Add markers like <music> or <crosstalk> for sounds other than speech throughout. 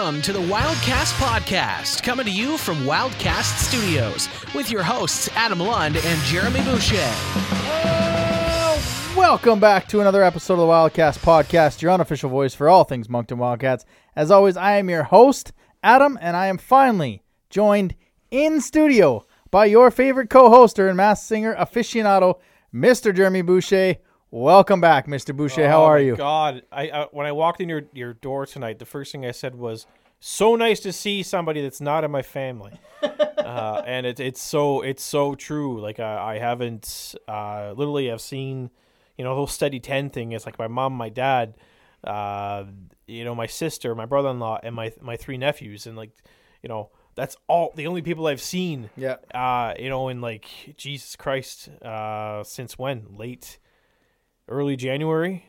Welcome to the Wildcast Podcast, coming to you from Wildcast Studios with your hosts Adam Lund and Jeremy Boucher. Uh, welcome back to another episode of the Wildcast Podcast, your unofficial voice for all things Moncton Wildcats. As always, I am your host, Adam, and I am finally joined in studio by your favorite co-hoster and masked singer aficionado, Mr. Jeremy Boucher. Welcome back, Mr. Boucher. How Oh are my you? God, I, I when I walked in your your door tonight, the first thing I said was, "So nice to see somebody that's not in my family," <laughs> uh, and it's it's so it's so true. Like I, I haven't uh, literally I've seen, you know, the whole steady ten thing. It's like my mom, my dad, uh, you know, my sister, my brother in law, and my my three nephews, and like, you know. That's all the only people I've seen. Yeah. Uh, you know, in like Jesus Christ, uh, since when? Late early January.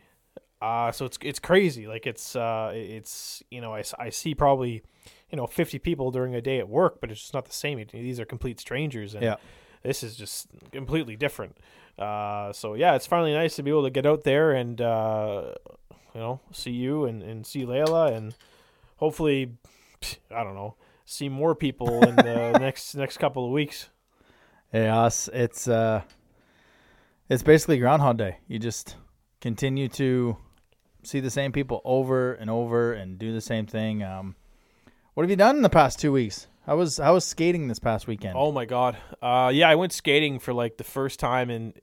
Uh, so it's it's crazy. Like it's uh, it's you know I, I see probably you know 50 people during a day at work, but it's just not the same. These are complete strangers, and Yeah. this is just completely different. Uh, so yeah, it's finally nice to be able to get out there and uh, you know see you and, and see Layla and hopefully I don't know see more people in the <laughs> next next couple of weeks. Yeah, it's it's uh, it's basically Groundhog Day. You just continue to see the same people over and over and do the same thing. Um, what have you done in the past two weeks? How was how was skating this past weekend? Oh my god. Uh, yeah, I went skating for like the first time, and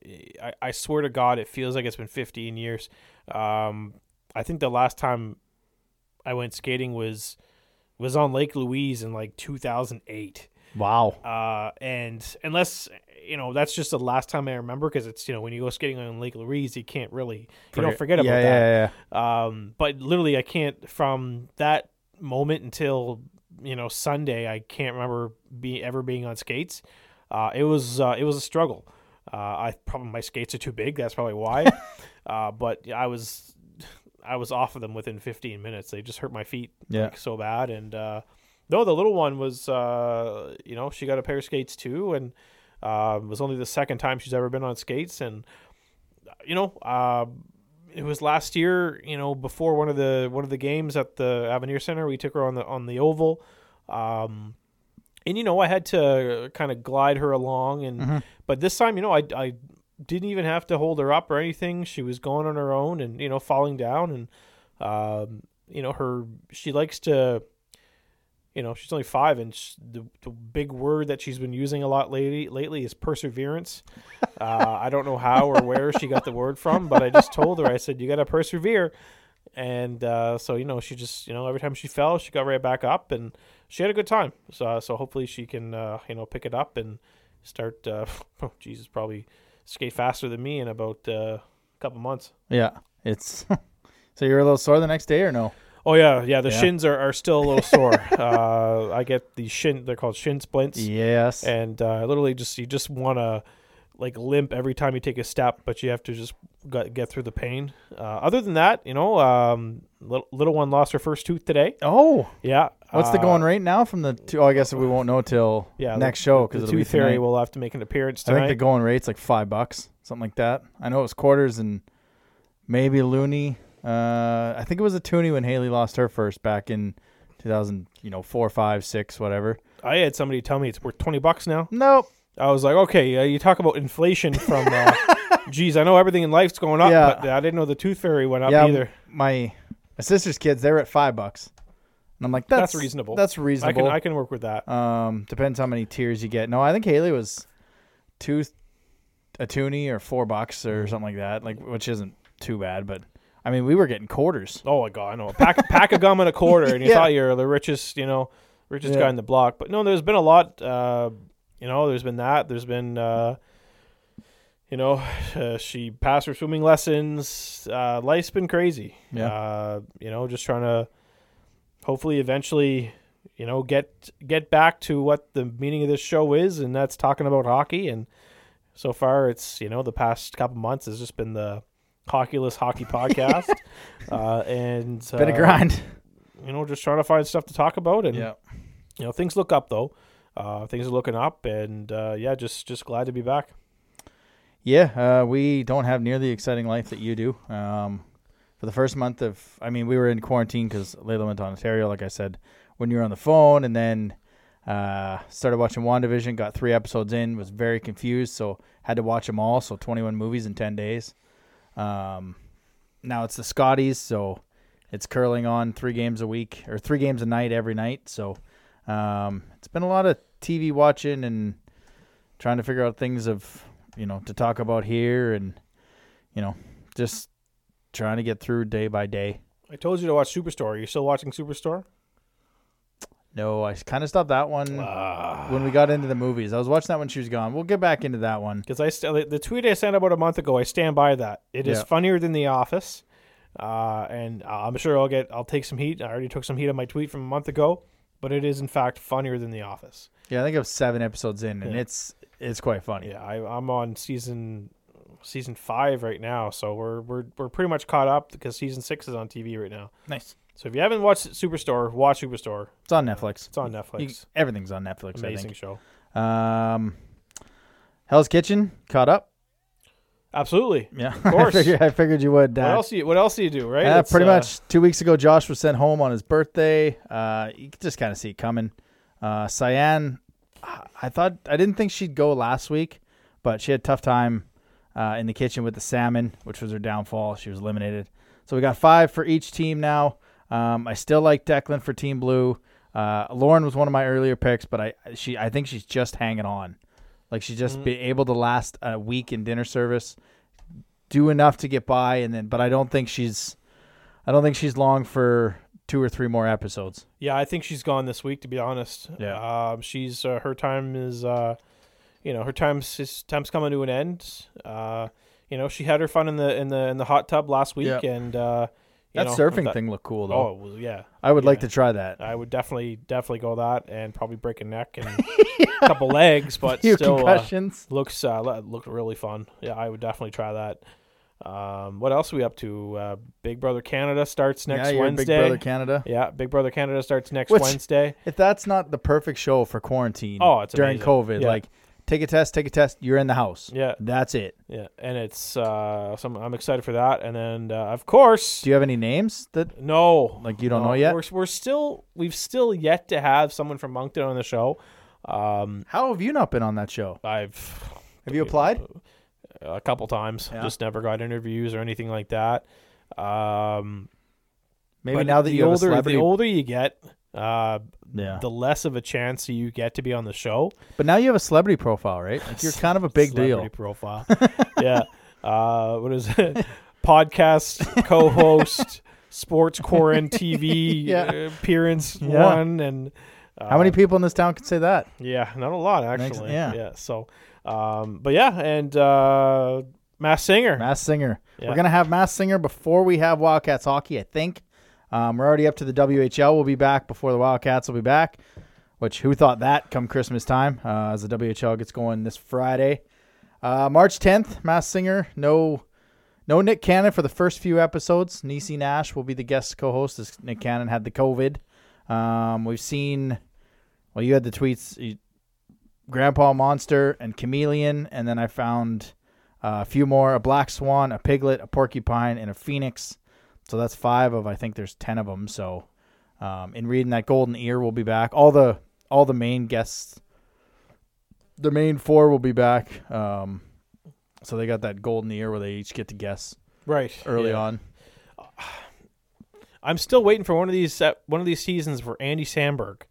I, I swear to God, it feels like it's been 15 years. Um, I think the last time I went skating was was on Lake Louise in like 2008. Wow. Uh, and unless you know, that's just the last time I remember because it's you know when you go skating on Lake Louise, you can't really you don't forget about yeah, that. Yeah, yeah, Um, but literally, I can't from that moment until you know Sunday. I can't remember be ever being on skates. Uh, it was uh, it was a struggle. Uh, I probably my skates are too big. That's probably why. <laughs> uh, but I was I was off of them within 15 minutes. They just hurt my feet Yeah. like, so bad. And uh, no, the little one was uh, you know she got a pair of skates too, and uh, it was only the second time she's ever been on skates. And you know. Uh, it was last year, you know, before one of the one of the games at the Avenir Center. We took her on the on the oval, um, and you know, I had to kind of glide her along, and Mhm. but this time, you know, I I didn't even have to hold her up or anything. She was going on her own, and you know, falling down, and um, you know, her she likes to. You know, she's only five, and sh- the, the big word that she's been using a lot lately lately is perseverance. <laughs> Uh, I don't know how or where she got the word from, but I just told her, I said, you got to persevere. And uh, so, you know, she just, you know, every time she fell, she got right back up and she had a good time. So, so hopefully she can, uh, you know, pick it up and start, uh, <laughs> oh, Jesus, probably skate faster than me in about uh, a couple months. yeah. It's <laughs> so you're a little sore the next day or no? Oh, yeah. Yeah. The Yeah. shins are, are still a little sore. <laughs> uh, I get the shin, they're called shin splints. Yes. and uh, literally just you just want to like limp every time you take a step, but you have to just get, get through the pain. Uh, other than that, you know, um, little, little one lost her first tooth today. oh, Yeah, what's the uh, going rate now from the two? Oh, I guess we won't know till Yeah, next the, show the because it'll be tooth fairy will have to make an appearance I think the going rate's like five bucks, something like that. I know it was quarters and maybe loonie. Uh, I think it was a toonie when Haley lost her first back in 2000, you know, four, five, six, whatever. I had somebody tell me it's worth twenty bucks now. Nope. I was like, okay, uh, you talk about inflation from. Uh, <laughs> geez, I know everything in life's going up, Yeah. but I didn't know the tooth fairy went up yeah, either. my my sister's kids, they're at five bucks, and I'm like, that's, That's reasonable. That's I reasonable. can I can work with that. Um, depends how many tiers you get. No, I think Haley was two, a toonie or four bucks or something like that. Like, which isn't too bad, but I mean, we were getting quarters. Oh my god, I know. A pack <laughs> pack of gum and a quarter, and you Yeah. thought you're the richest, you know, richest Yeah. guy in the block. But no, there's been a lot. Uh, you know, there's been that. There's been, uh, you know, <sighs> uh, she passed her swimming lessons. Uh, life's been crazy. Yeah. Uh, you know, just trying to hopefully eventually, you know, get get back to what the meaning of this show is, and that's talking about hockey. And so far, it's you know the past couple months has just been the hockeyless hockey podcast, <laughs> uh, and It's been a uh, grind. You know, just trying to find stuff to talk about, and Yeah. you know things look up though. Uh, things are looking up, and uh, yeah, just just glad to be back. Yeah, uh, we don't have near the exciting life that you do. Um, for the first month of. I mean, we were in quarantine because Layla went to Ontario, like I said, when you were on the phone, and then uh, started watching WandaVision. Got three episodes in, was very confused, so had to watch them all. So 21 movies in 10 days. Um, now it's the Scotties, so it's curling on three games a week or three games a night every night. So um, it's been a lot of TV watching and trying to figure out things of you know to talk about here and you know just trying to get through day by day. I told you to watch Superstore. Are you still watching Superstore? No, I kind of stopped that one when we got into the movies. I was watching that when she was gone. We'll get back into that one. Because I st- the tweet I sent about a month ago, I stand by that. It is Yeah. funnier than The Office, uh, and I'm sure I'll get I'll take some heat. I already took some heat on my tweet from a month ago, but it is in fact funnier than The Office. Yeah, I think I was seven episodes in, and Yeah. it's it's quite funny. Yeah, I, I'm on season season five right now, so we're we're we're pretty much caught up because season six is on TV right now. Nice. So if you haven't watched Superstore, watch Superstore. It's on Netflix. It's on Netflix. You- everything's on Netflix. Amazing show. I think. Um, Hell's Kitchen caught up. Absolutely. Yeah, Of <laughs> course. I, figured, I figured you would. What Uh, else? Do you, what else do you do? Right? Yeah, It's, pretty uh, much. Two weeks ago, Josh was sent home on his birthday. Uh, you could just kind of see it coming. Uh, Cyan, I thought I didn't think she'd go last week, but she had a tough time uh, in the kitchen with the salmon, which was her downfall. She was eliminated. So we got five for each team now. Um, I still like Declan for Team Blue. Uh, Lauren was one of my earlier picks, but I she I think she's just hanging on. Like she's just Mm. be able to last a week in dinner service, do enough to get by, and then. But I don't think she's I don't think she's long for two or three more episodes. Yeah, I think she's gone this week. To be honest, Yeah. um, she's uh, her time is, uh, you know, her time's is, time's coming to an end. Uh, you know, she had her fun in the in the in the hot tub last week, Yeah. and uh, That know, surfing that- thing looked cool Oh, though. was, yeah, I would like to try that. I would definitely definitely go that, and probably break a neck and <laughs> a couple legs, but <laughs> Few still uh, looks uh, looked really fun. Yeah, I would definitely try that. Um, what else are we up to? Uh, Big Brother Canada starts next yeah, Wednesday. Big Brother Canada. Yeah, Big Brother Canada starts next Which- Wednesday. If that's not the perfect show for quarantine, Oh, it's during amazing. COVID, Yeah. like take a test, take a test, you're in the house. Yeah, That's it. yeah, and it's uh, some, I'm excited for that. And then uh, of course, Do you have any names that no, like you don't no, know yet? We're, we're still we've still yet to have someone from Moncton on the show. Um, How have you not been on that show? I've Have you applied? a couple times, Yeah. just never got interviews or anything like that. Um, Maybe now that the you older the older you get, uh, yeah. the less of a chance you get to be on the show. But now you have a celebrity profile, right? Like you're kind of a big Celebrity deal. profile. <laughs> yeah. Uh, what is it? <laughs> Podcast co-host, <laughs> sports Corin TV Yeah. uh, appearance Yeah. one, and uh, How many people in this town can say that? Yeah, not a lot actually. yeah. yeah. So, um, but yeah, and uh, Masked Singer. Masked Singer. Yeah. We're gonna have Masked Singer before we have Wildcats hockey. I think. Um, we're already up to the WHL. We'll be back before the Wildcats will be back. Which who thought that come Christmas time? Uh, as the WHL gets going this Friday, uh, March 10th. Masked Singer. No, no Nick Cannon for the first few episodes. Niecy Nash will be the guest co-host as Nick Cannon had the COVID. Um, we've seen. Well, you had the tweets. you- Grandpa Monster and Chameleon, and then I found uh, a few more: a black swan, a piglet, a porcupine, and a phoenix. So that's five of I think there's ten of them. So um, in reading that golden ear, we'll be back. All the all the main guests, the main four will be back. Um, so they got that golden ear where they each get to guess right early yeah. on. <sighs> I'm still waiting for one of these one of these seasons for Andy Samberg.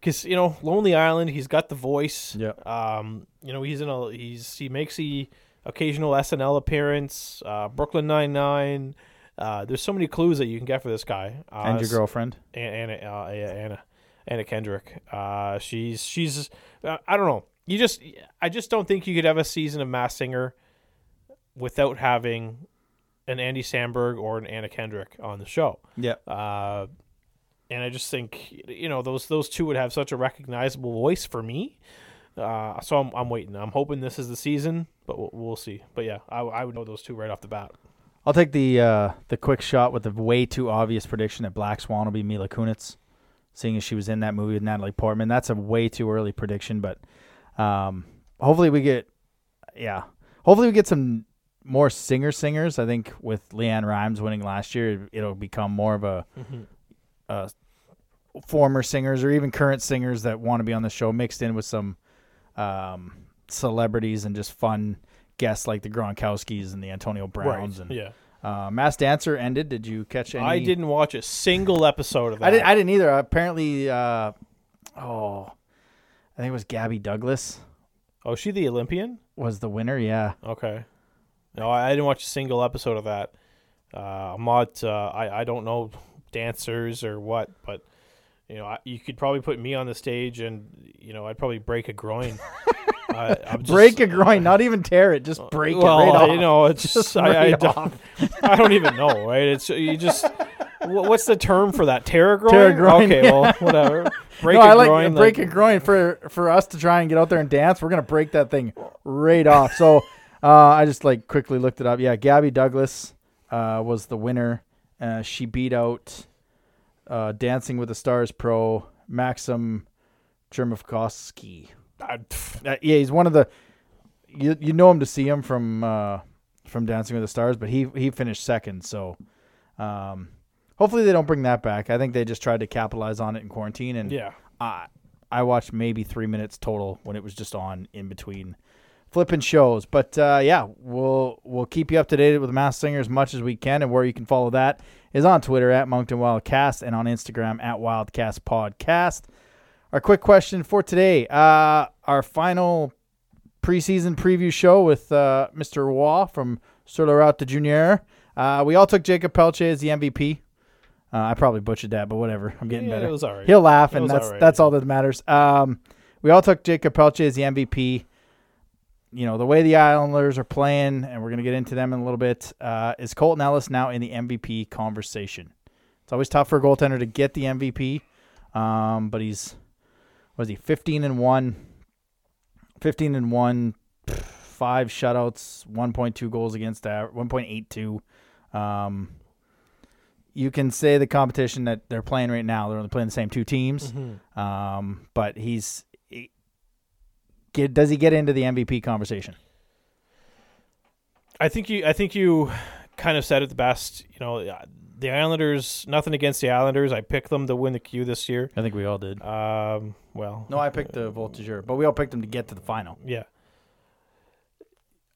Because you know, Lonely Island, he's got the voice. Yeah. Um, you know, he's in a he's he makes the occasional SNL appearance. Uh, Brooklyn Nine Nine. Uh, there's so many clues that you can get for this guy. Uh, and your girlfriend. Anna Anna uh, yeah, Anna Anna Kendrick. Uh, she's she's uh, I don't know. You just I just don't think you could have a season of Masked Singer without having an Andy Samberg or an Anna Kendrick on the show. Yeah. Uh, and I just think you know those those two would have such a recognizable voice for me. Uh, so I'm I'm waiting. I'm hoping this is the season, but we'll, we'll see. But yeah, I, I would know those two right off the bat. I'll take the uh, the quick shot with the way too obvious prediction that Black Swan will be Mila Kunis, seeing as she was in that movie with Natalie Portman. That's a way too early prediction, but um, hopefully we get, yeah, hopefully we get some more singer singers. I think with LeAnn Rimes winning last year, it'll become more of a, a former singers or even current singers that want to be on the show mixed in with some um, celebrities and just fun guests like the Gronkowskis and the Antonio Browns and yeah. uh, Masked Dancer ended. Did you catch any? I didn't watch a single episode of that. I didn't. I didn't either. Apparently, uh, oh, I think it was Gabby Douglas oh, she the Olympian? was the winner. Yeah. Okay. No, I I didn't watch a single episode of that. Uh, I'm not. Uh, I I don't know dancers or what, but you know, I, you could probably put me on the stage, and you know, I'd probably break a groin. <laughs> I, just- break a groin, not even tear it, just break well, it right off. you know, it's <laughs> Just I, I, don't. I don't even know, right? It's you just. What's the term for that? Tear a groin? Tear a groin, Okay, well, whatever. <laughs> Break no, a I like groin. break like- a groin for for us to try and get out there and dance. We're gonna break that thing right off. So <laughs> uh, I just like quickly looked it up. Yeah, Gabby Douglas uh, was the winner. Uh, she beat out uh, Dancing with the Stars pro Maksim Chmerkovskiy. I- yeah, he's one of the you you know him to see him from uh, from Dancing with the Stars, but he he finished second. So um, hopefully they don't bring that back. I think they just tried to capitalize on it in quarantine and yeah. I I watched maybe three minutes total when it was just on in between flipping shows. But uh, yeah, we'll we'll keep you up to date with Masked Singer as much as we can, and where you can follow that is on Twitter at Moncton Wildcast and on Instagram at Wildcast Podcast. Our quick question for today: uh, our final preseason preview show with uh, Mr. Waugh from Sur la Route de Junior. Uh, we all took Jacob Pelche as the MVP. Uh, I probably butchered that, but whatever. I'm getting Yeah, better. it was all right. He'll laugh, and that's all right. that's all that matters. Um, we all took Jacob Pelche as the MVP. You know the way the Islanders are playing, and we're gonna get into them in a little bit. Uh, is Colton Ellis now in the MVP conversation? It's always tough for a goaltender to get the MVP, um, but he's was he 15 and one, 15 and one, five shutouts, 1.2 goals against that, 1.82. Um, you can say the competition that they're playing right now, they're only playing the same two teams. Mhm. Um, but he's he, get, does he get into the MVP conversation? I think you. I think you kind of said it the best. You know, uh, the Islanders. Nothing against the Islanders. I picked them to win the Q this year. I think we all did. Um, well, No, I picked the Voltigeur, but we all picked them to get to the final. yeah.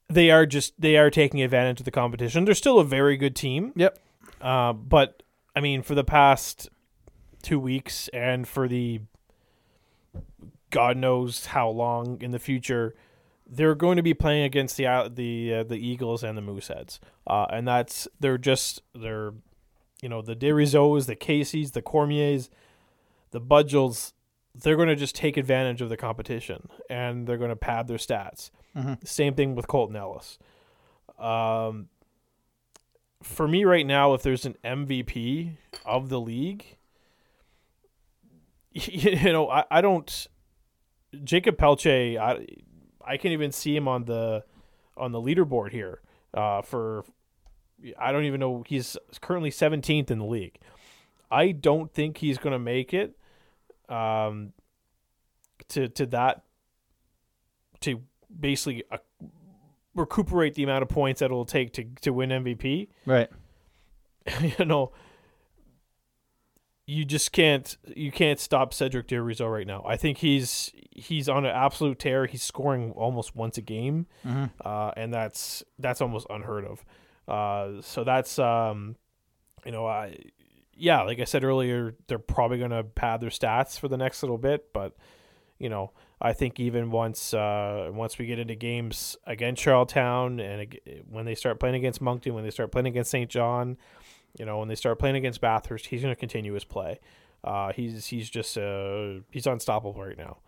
They are just they are taking advantage of the competition. They're still a very good team. Yep. Uh, but I mean, for the past two weeks and for the God knows how long in the future, they're going to be playing against the Isle- the uh, the Eagles and the Mooseheads, uh, and that's they're just they're you know the Derizos, the Caseys, the Cormiers, the Budgells. They're going to just take advantage of the competition and they're going to pad their stats. Mhm. Same thing with Colton Ellis. Um, for me right now, if there's an MVP of the league, <laughs> you know, I, I don't. Jacob Pelche, I I can even see him on the on the leaderboard here. Uh, for I don't even know he's currently 17th in the league. I don't think he's going to make it. Um, to to that to basically uh, recuperate the amount of points that it'll take to to win MVP. Right. <laughs> you know, you just can't you can't stop Cedric Desruisseaux right now. I think he's he's on an absolute tear. He's scoring almost once a game, Mhm. uh, and that's that's almost unheard of. Uh, so that's um, you know, I yeah, like I said earlier, they're probably gonna pad their stats for the next little bit, but you know, I think even once uh, once we get into games against Charlottetown and when they start playing against Moncton, when they start playing against Saint John, you know, when they start playing against Bathurst, he's going to continue his play. Uh, he's he's just uh, he's unstoppable right now,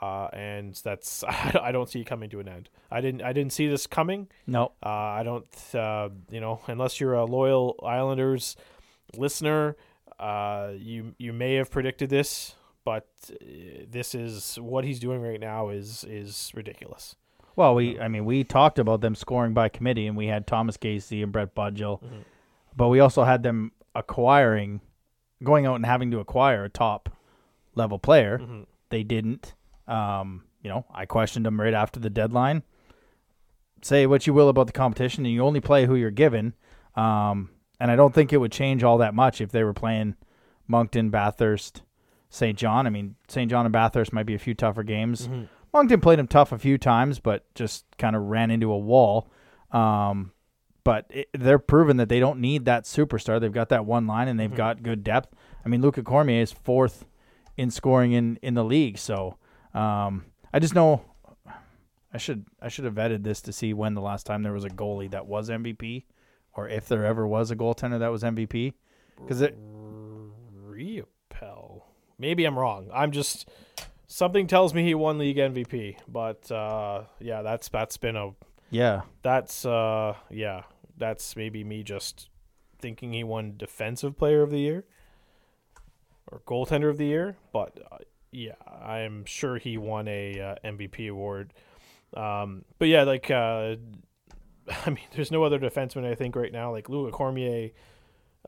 uh, and that's <laughs> I don't see it coming to an end. I didn't I didn't see this coming. No. Uh, I don't uh, you know unless you're a loyal Islanders listener, uh, you you may have predicted this, but uh, this is what he's doing right now is is ridiculous. Well, we I mean we talked about them scoring by committee, and we had Thomas Casey and Brett Budgell, Mhm. but we also had them acquiring, going out and having to acquire a top level player. Mhm. They didn't. Um, you know, I questioned him right after the deadline. say what you will about the competition, and you only play who you're given. Um, and I don't think it would change all that much if they were playing Moncton, Bathurst, Saint John. I mean, Saint John and Bathurst might be a few tougher games. Moncton played them tough a few times, but just kind of ran into a wall. Um, but it, they're proven that they don't need that superstar. They've got that one line, and they've got good depth. I mean, Luca Cormier is fourth in scoring in, in the league. So um, I just know I should I should have vetted this to see when the last time there was a goalie that was MVP, or if there ever was a goaltender that was MVP. Because it Riopel. Maybe I'm wrong. I'm just something tells me he won league MVP, but uh, yeah, that's that's been a yeah that's uh yeah that's maybe me just thinking he won defensive player of the year or goaltender of the year, but uh, yeah, I'm sure he won a uh, MVP award. Um, but yeah, like uh, <laughs> I mean, there's no other defenseman I think right now like Luca Cormier.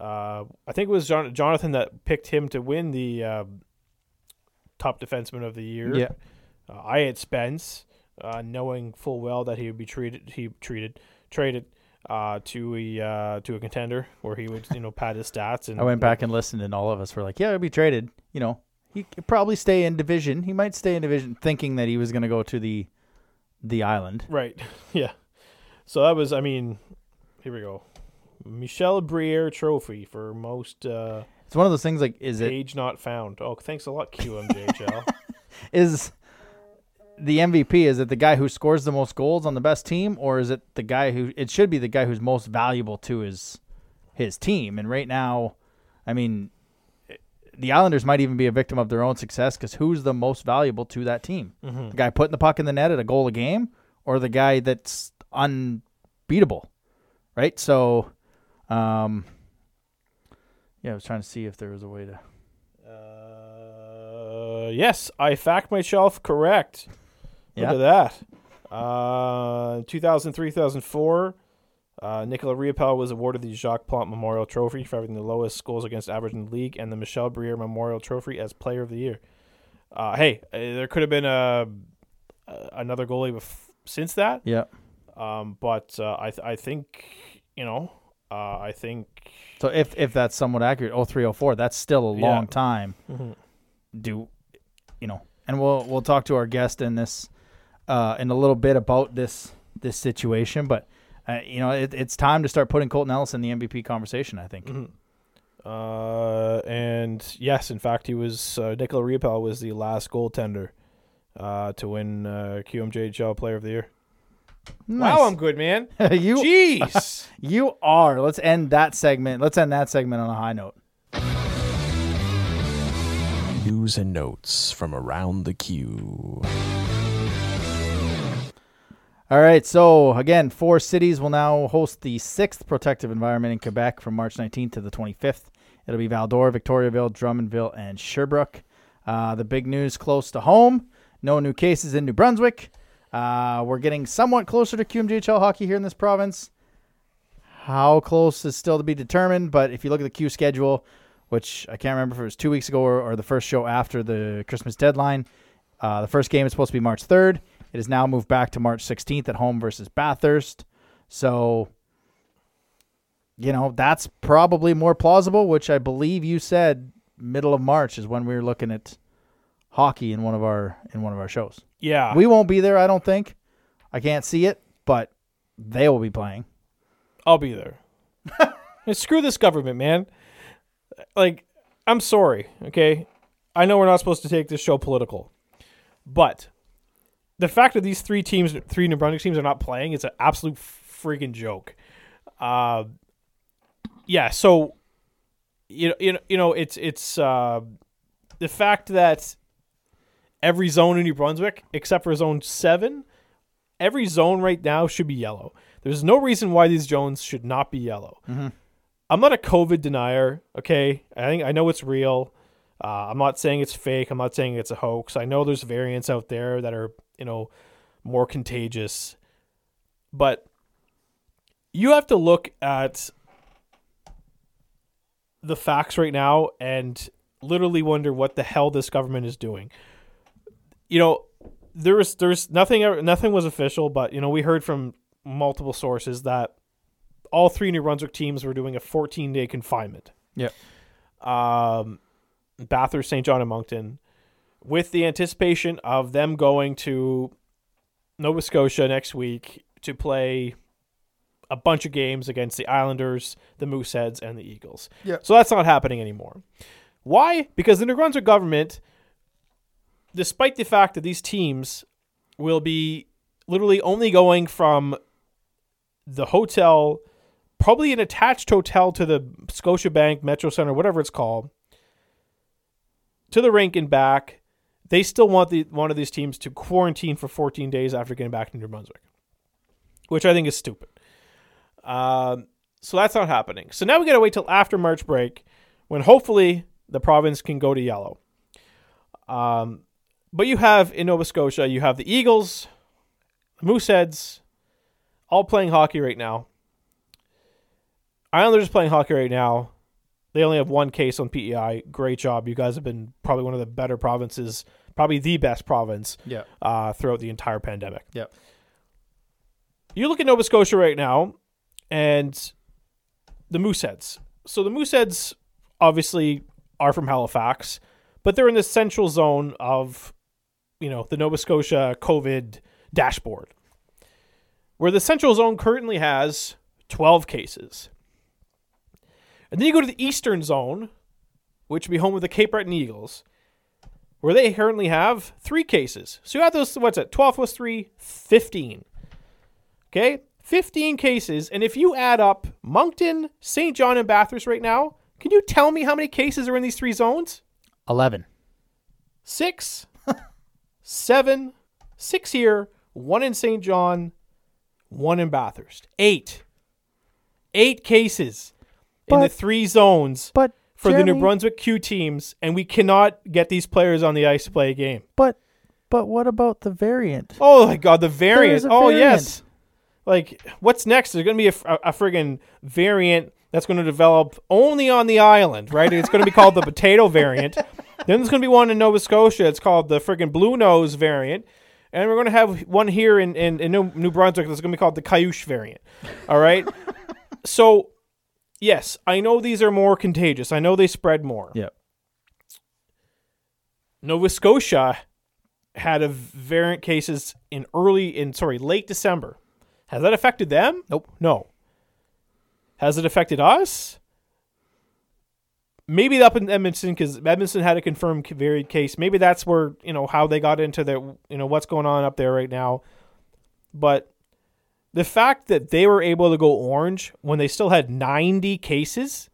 Uh, I think it was Jon- Jonathan that picked him to win the uh, top defenseman of the year. yeah Uh, I had Spence, uh, knowing full well that he would be treated, he treated, traded uh, to a uh, to a contender where he would you know pad his stats. And I went back and listened, and all of us were like, "Yeah, he'll be traded." You know, he could probably stay in division. He might stay in division, thinking that he was going to go to the the island. Right, <laughs> yeah. So that was, I mean, here we go. Michel Briere Trophy for most uh, It's one of those things like, is it page not found. Oh, thanks a lot, QMJHL. <laughs> <laughs> is the MVP? Is it the guy who scores the most goals on the best team, or is it the guy who? It should be the guy who's most valuable to his his team. And right now, I mean, the Islanders might even be a victim of their own success because who's the most valuable to that team? Mm-hmm. The guy putting the puck in the net at a goal a game, or the guy that's unbeatable, right? So, um, yeah, I was trying to see if there was a way to. Uh, yes, I fact myself correct. Yeah. Look at that. Uh, 2003 2004, uh, Nicola Riopel was awarded the Jacques Plante Memorial Trophy for having the lowest goals against average in the league and the Michel Briere Memorial Trophy as Player of the Year. Uh, hey, uh, there could have been a, a another goalie bef- since that, Yeah. um, but uh, I th- I think you know uh, I think So if if that's somewhat accurate, 0304, that's still a Yeah. long time. Do you know? And we'll we'll talk to our guest in this uh, in a little bit about this this situation, but uh, you know it, it's time to start putting Colton Ellis in the MVP conversation. I think. Uh, and yes, in fact, he was uh, Nicola Riopel was the last goaltender uh, to win uh, QMJHL Player of the Year. Nice. Wow, I'm good, man. <laughs> you Jeez. <laughs> you are. Let's end that segment. Let's end that segment on a high note. News and notes from around the Q. All right. So again, four cities will now host the sixth protective environment in Quebec from March 19th to the 25th. It'll be Val-d'Or, Victoriaville, Drummondville, and Sherbrooke. Uh, the big news close to home: no new cases in New Brunswick. Uh, we're getting somewhat closer to QMJHL hockey here in this province. How close is still to be determined, but if you look at the Q schedule, which I can't remember if it was two weeks ago or, or the first show after the Christmas deadline, uh, the first game is supposed to be March 3rd. It is now moved back to March 16th at home versus Bathurst. So, you know, that's probably more plausible, which I believe you said middle of March is when we were looking at hockey in one of our in one of our shows. yeah. We won't be there, I don't think. I can't see it, but they will be playing. I'll be there. <laughs> Screw this government, man. Like, I'm sorry, okay? I know we're not supposed to take this show political, but the fact that these three teams, three New Brunswick teams, are not playing is an absolute freaking joke. Uh, yeah. So, you know, you know, you know, it's it's uh, the fact that every zone in New Brunswick, except for Zone Seven, every zone right now should be yellow. There's no reason why these zones should not be yellow. I'm not a COVID denier. Okay, I think I know it's real. Uh, I'm not saying it's fake. I'm not saying it's a hoax. I know there's variants out there that are you know more contagious, but you have to look at the facts right now and literally wonder what the hell this government is doing. You know, there was there's nothing nothing was official, but you know we heard from multiple sources that all three New Brunswick teams were doing a 14 day confinement. Yeah. Um, Bathurst, Saint John, and Moncton, with the anticipation of them going to Nova Scotia next week to play a bunch of games against the Islanders, the Mooseheads, and the Eagles. Yep. So that's not happening anymore. Why? Because the New Brunswick government, despite the fact that these teams will be literally only going from the hotel, probably an attached hotel to the Scotiabank Metro Center, whatever it's called, to the rink and back. They still want the one of these teams to quarantine for 14 days after getting back to New Brunswick, which I think is stupid. Um, so that's not happening. So now we got to wait till after March break, when hopefully the province can go to yellow. Um, but you have in Nova Scotia, you have the Eagles, the Mooseheads, all playing hockey right now. Islanders playing hockey right now. They only have one case on PEI. Great job. You guys have been probably one of the better provinces, probably the best province Yeah. uh, throughout the entire pandemic. Yep. You look at Nova Scotia right now, and the Mooseheads. So the Mooseheads obviously are from Halifax, but they're in the central zone of, you know, the Nova Scotia COVID dashboard, where the central zone currently has 12 cases. And then you go to the eastern zone, which would be home of the Cape Breton Eagles, where they currently have three cases. So you have those, what's it, 12 plus 3, 15. Okay? 15 cases. And if you add up Moncton, Saint John, and Bathurst right now, can you tell me how many cases are in these three zones? 11. Six, <laughs> seven, six here, one in Saint John, one in Bathurst. Eight. Eight cases in the three zones But for the New Brunswick Q teams, and we cannot get these players on the ice to play a game. But but what about the variant? Oh my god, the variant. Oh variant. yes. Like what's next? There's going to be a, a, a friggin' variant that's going to develop only on the island, right? It's going to be called the <laughs> potato variant. Then there's going to be one in Nova Scotia. It's called the friggin' blue nose variant. And we're going to have one here in, in, in New, New Brunswick that's going to be called the Cayush variant. All right? <laughs> so, yes, I know these are more contagious. I know they spread more. Yep. Nova Scotia had a variant cases in early in sorry late December. Has that affected them? Nope. No. Has it affected us? Maybe up in Edmonton because Edmonton had a confirmed variant case. Maybe that's where you know how they got into the you know what's going on up there right now. But the fact that they were able to go orange when they still had 90 cases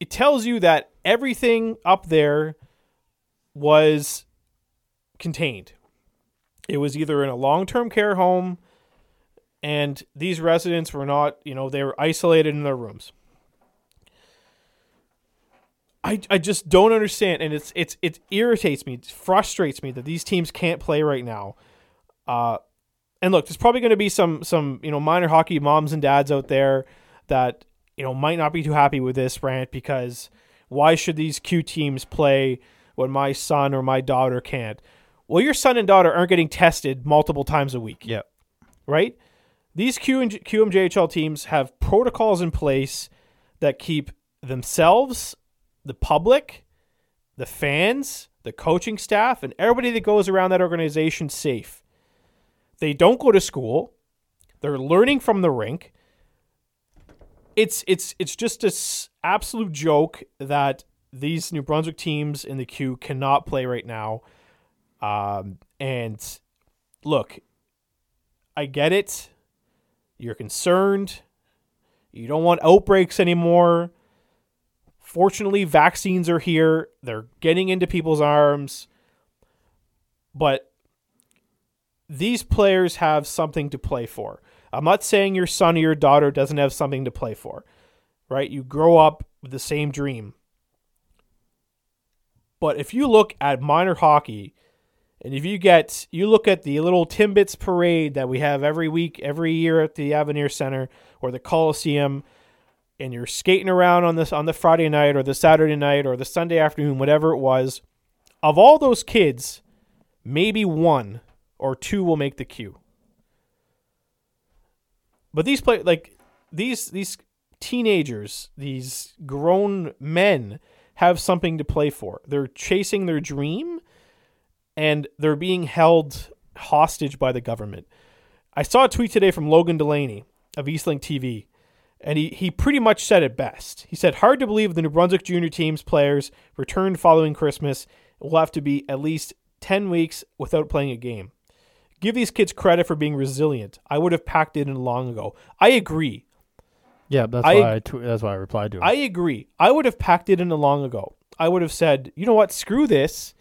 it tells you that everything up there was contained. It was either in a long term care home, and these residents were not, you know, they were isolated in their rooms. I, I just don't understand, and it's it's it irritates me, it frustrates me that these teams can't play right now. Uh, and look, there's probably going to be some some you know minor hockey moms and dads out there that you know might not be too happy with this rant because why should these Q teams play when my son or my daughter can't? Well, your son and daughter aren't getting tested multiple times a week, Yep. right? These Q and QMJHL teams have protocols in place that keep themselves, the public, the fans, the coaching staff, and everybody that goes around that organization safe. They don't go to school. They're learning from the rink. It's it's it's just an absolute joke that these New Brunswick teams in the Q cannot play right now. Um, and look, I get it. You're concerned. You don't want outbreaks anymore. Fortunately, vaccines are here. They're getting into people's arms. But these players have something to play for. I'm not saying your son or your daughter doesn't have something to play for, right? You grow up with the same dream. But if you look at minor hockey, and if you get you look at the little Timbits parade that we have every week, every year at the Avenir Center or the Coliseum, and you're skating around on this on the Friday night or the Saturday night or the Sunday afternoon, whatever it was, of all those kids, maybe one or two will make the Q. but these play like these these teenagers, these grown men have something to play for. They're chasing their dream and they're being held hostage by the government. I saw a tweet today from Logan Delaney of Eastlink TV, and he, he pretty much said it best. He said, Hard to believe the New Brunswick junior team's players returned following Christmas will have to be at least 10 weeks without playing a game. Give these kids credit for being resilient. I would have packed it in long ago. I agree. Yeah, that's I- why I tw- that's why I replied to him. I agree. I would have packed it in a long ago. I would have said, you know what, screw this.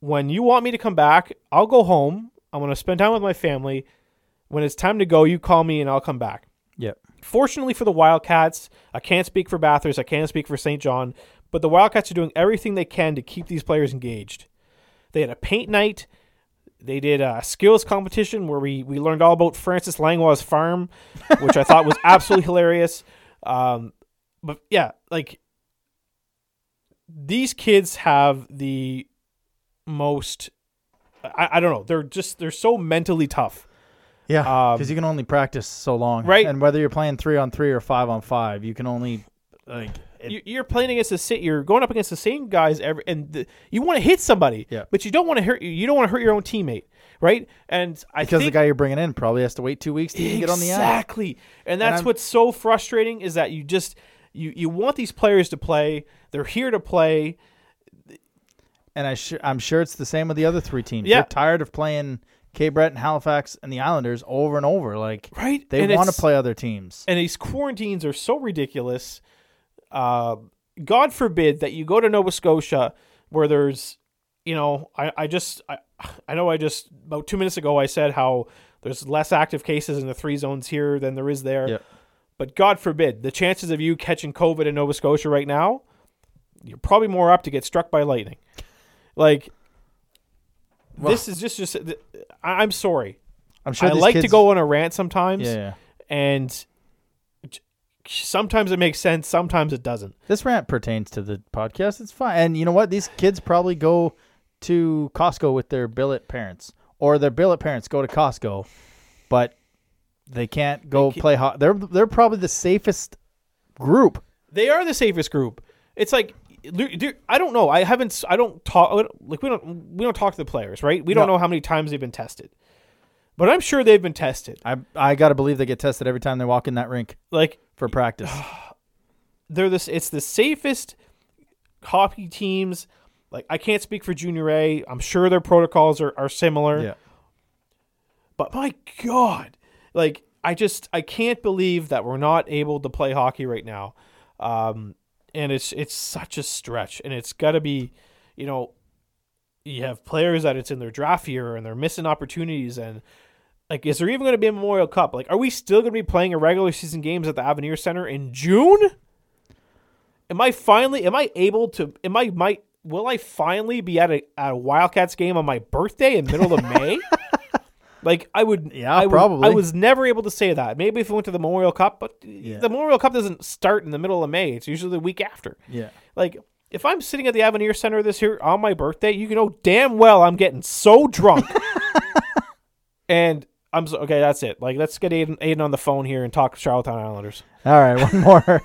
When you want me to come back, I'll go home. I'm going to spend time with my family. When it's time to go, you call me and I'll come back. yep. Fortunately for the Wildcats, I can't speak for Bathurst, I can't speak for Saint John, but the Wildcats are doing everything they can to keep these players engaged. They had a paint night. They did a skills competition where we, we learned all about Francis Langlois' farm, which I thought was <laughs> absolutely hilarious. Um, but yeah, like these kids have the most. I, I don't know. They're just they're so mentally tough. Yeah, Um, because you can only practice so long, Right. And whether you're playing three on three or five on five, you can only like it, You- you're playing against the sit. You're going up against the same guys every, and the, you want to hit somebody, Yeah. but you don't want to hurt. You don't want to hurt your own teammate, right? And I because the guy you're bringing in probably has to wait two weeks to even get on the ice. exactly, and that's I'm- what's so frustrating is that you just you you want these players to play. They're here to play. And I sh- I'm sure it's the same with the other three teams. Yeah. They're tired of playing Cape and Halifax, and the Islanders over and over. Like Right? they And want to play other teams. and these quarantines are so ridiculous. Uh, God forbid that you go to Nova Scotia where there's, you know, I, I just, I, I know I just, about two minutes ago, I said how there's less active cases in the three zones here than there is there. Yeah. But God forbid, the chances of you catching COVID in Nova Scotia right now, you're probably more up to get struck by lightning. Like, Well- this is just, just, I'm sorry. I'm sure I like to go on a rant sometimes Yeah, yeah. and sometimes it makes sense, sometimes it doesn't. This rant pertains to the podcast. It's fine. And you know what? These kids probably go to Costco with their billet parents, or their billet parents go to Costco, but they can't go ca- play hot. They're they're probably the safest group. They are the safest group. It's like dude, I don't know. I haven't. I don't talk. Like we don't. We don't talk to the players, right? We don't No. know how many times they've been tested, but I'm sure they've been tested. I I gotta believe they get tested every time they walk in that rink Like for practice. <sighs> they're this. It's the safest hockey teams. Like I can't speak for Junior A. I'm sure their protocols are, are similar. yeah. But my God, like I just I can't believe that we're not able to play hockey right now, um, and it's it's such a stretch, and it's got to be, you know, you have players that it's in their draft year and they're missing opportunities, and like, is there even going to be a Memorial Cup? Like, are we still going to be playing a regular season games at the Avenir Center in June? Am I finally? Am I able to? Am I might? Will I finally be at a at a Wildcats game on my birthday in middle of May? <laughs> Like I would, Yeah, I would- probably. I was never able to say that. Maybe if we went to the Memorial Cup, but the Memorial Cup doesn't start in the middle of May. It's usually the week after. Yeah. Like if I'm sitting at the Avenir Center this year on my birthday, you know damn well I'm getting so drunk. <laughs> and I'm so, okay. That's it. Like let's get Aiden, Aiden on the phone here and talk Charlottetown Islanders. All right, one <laughs> more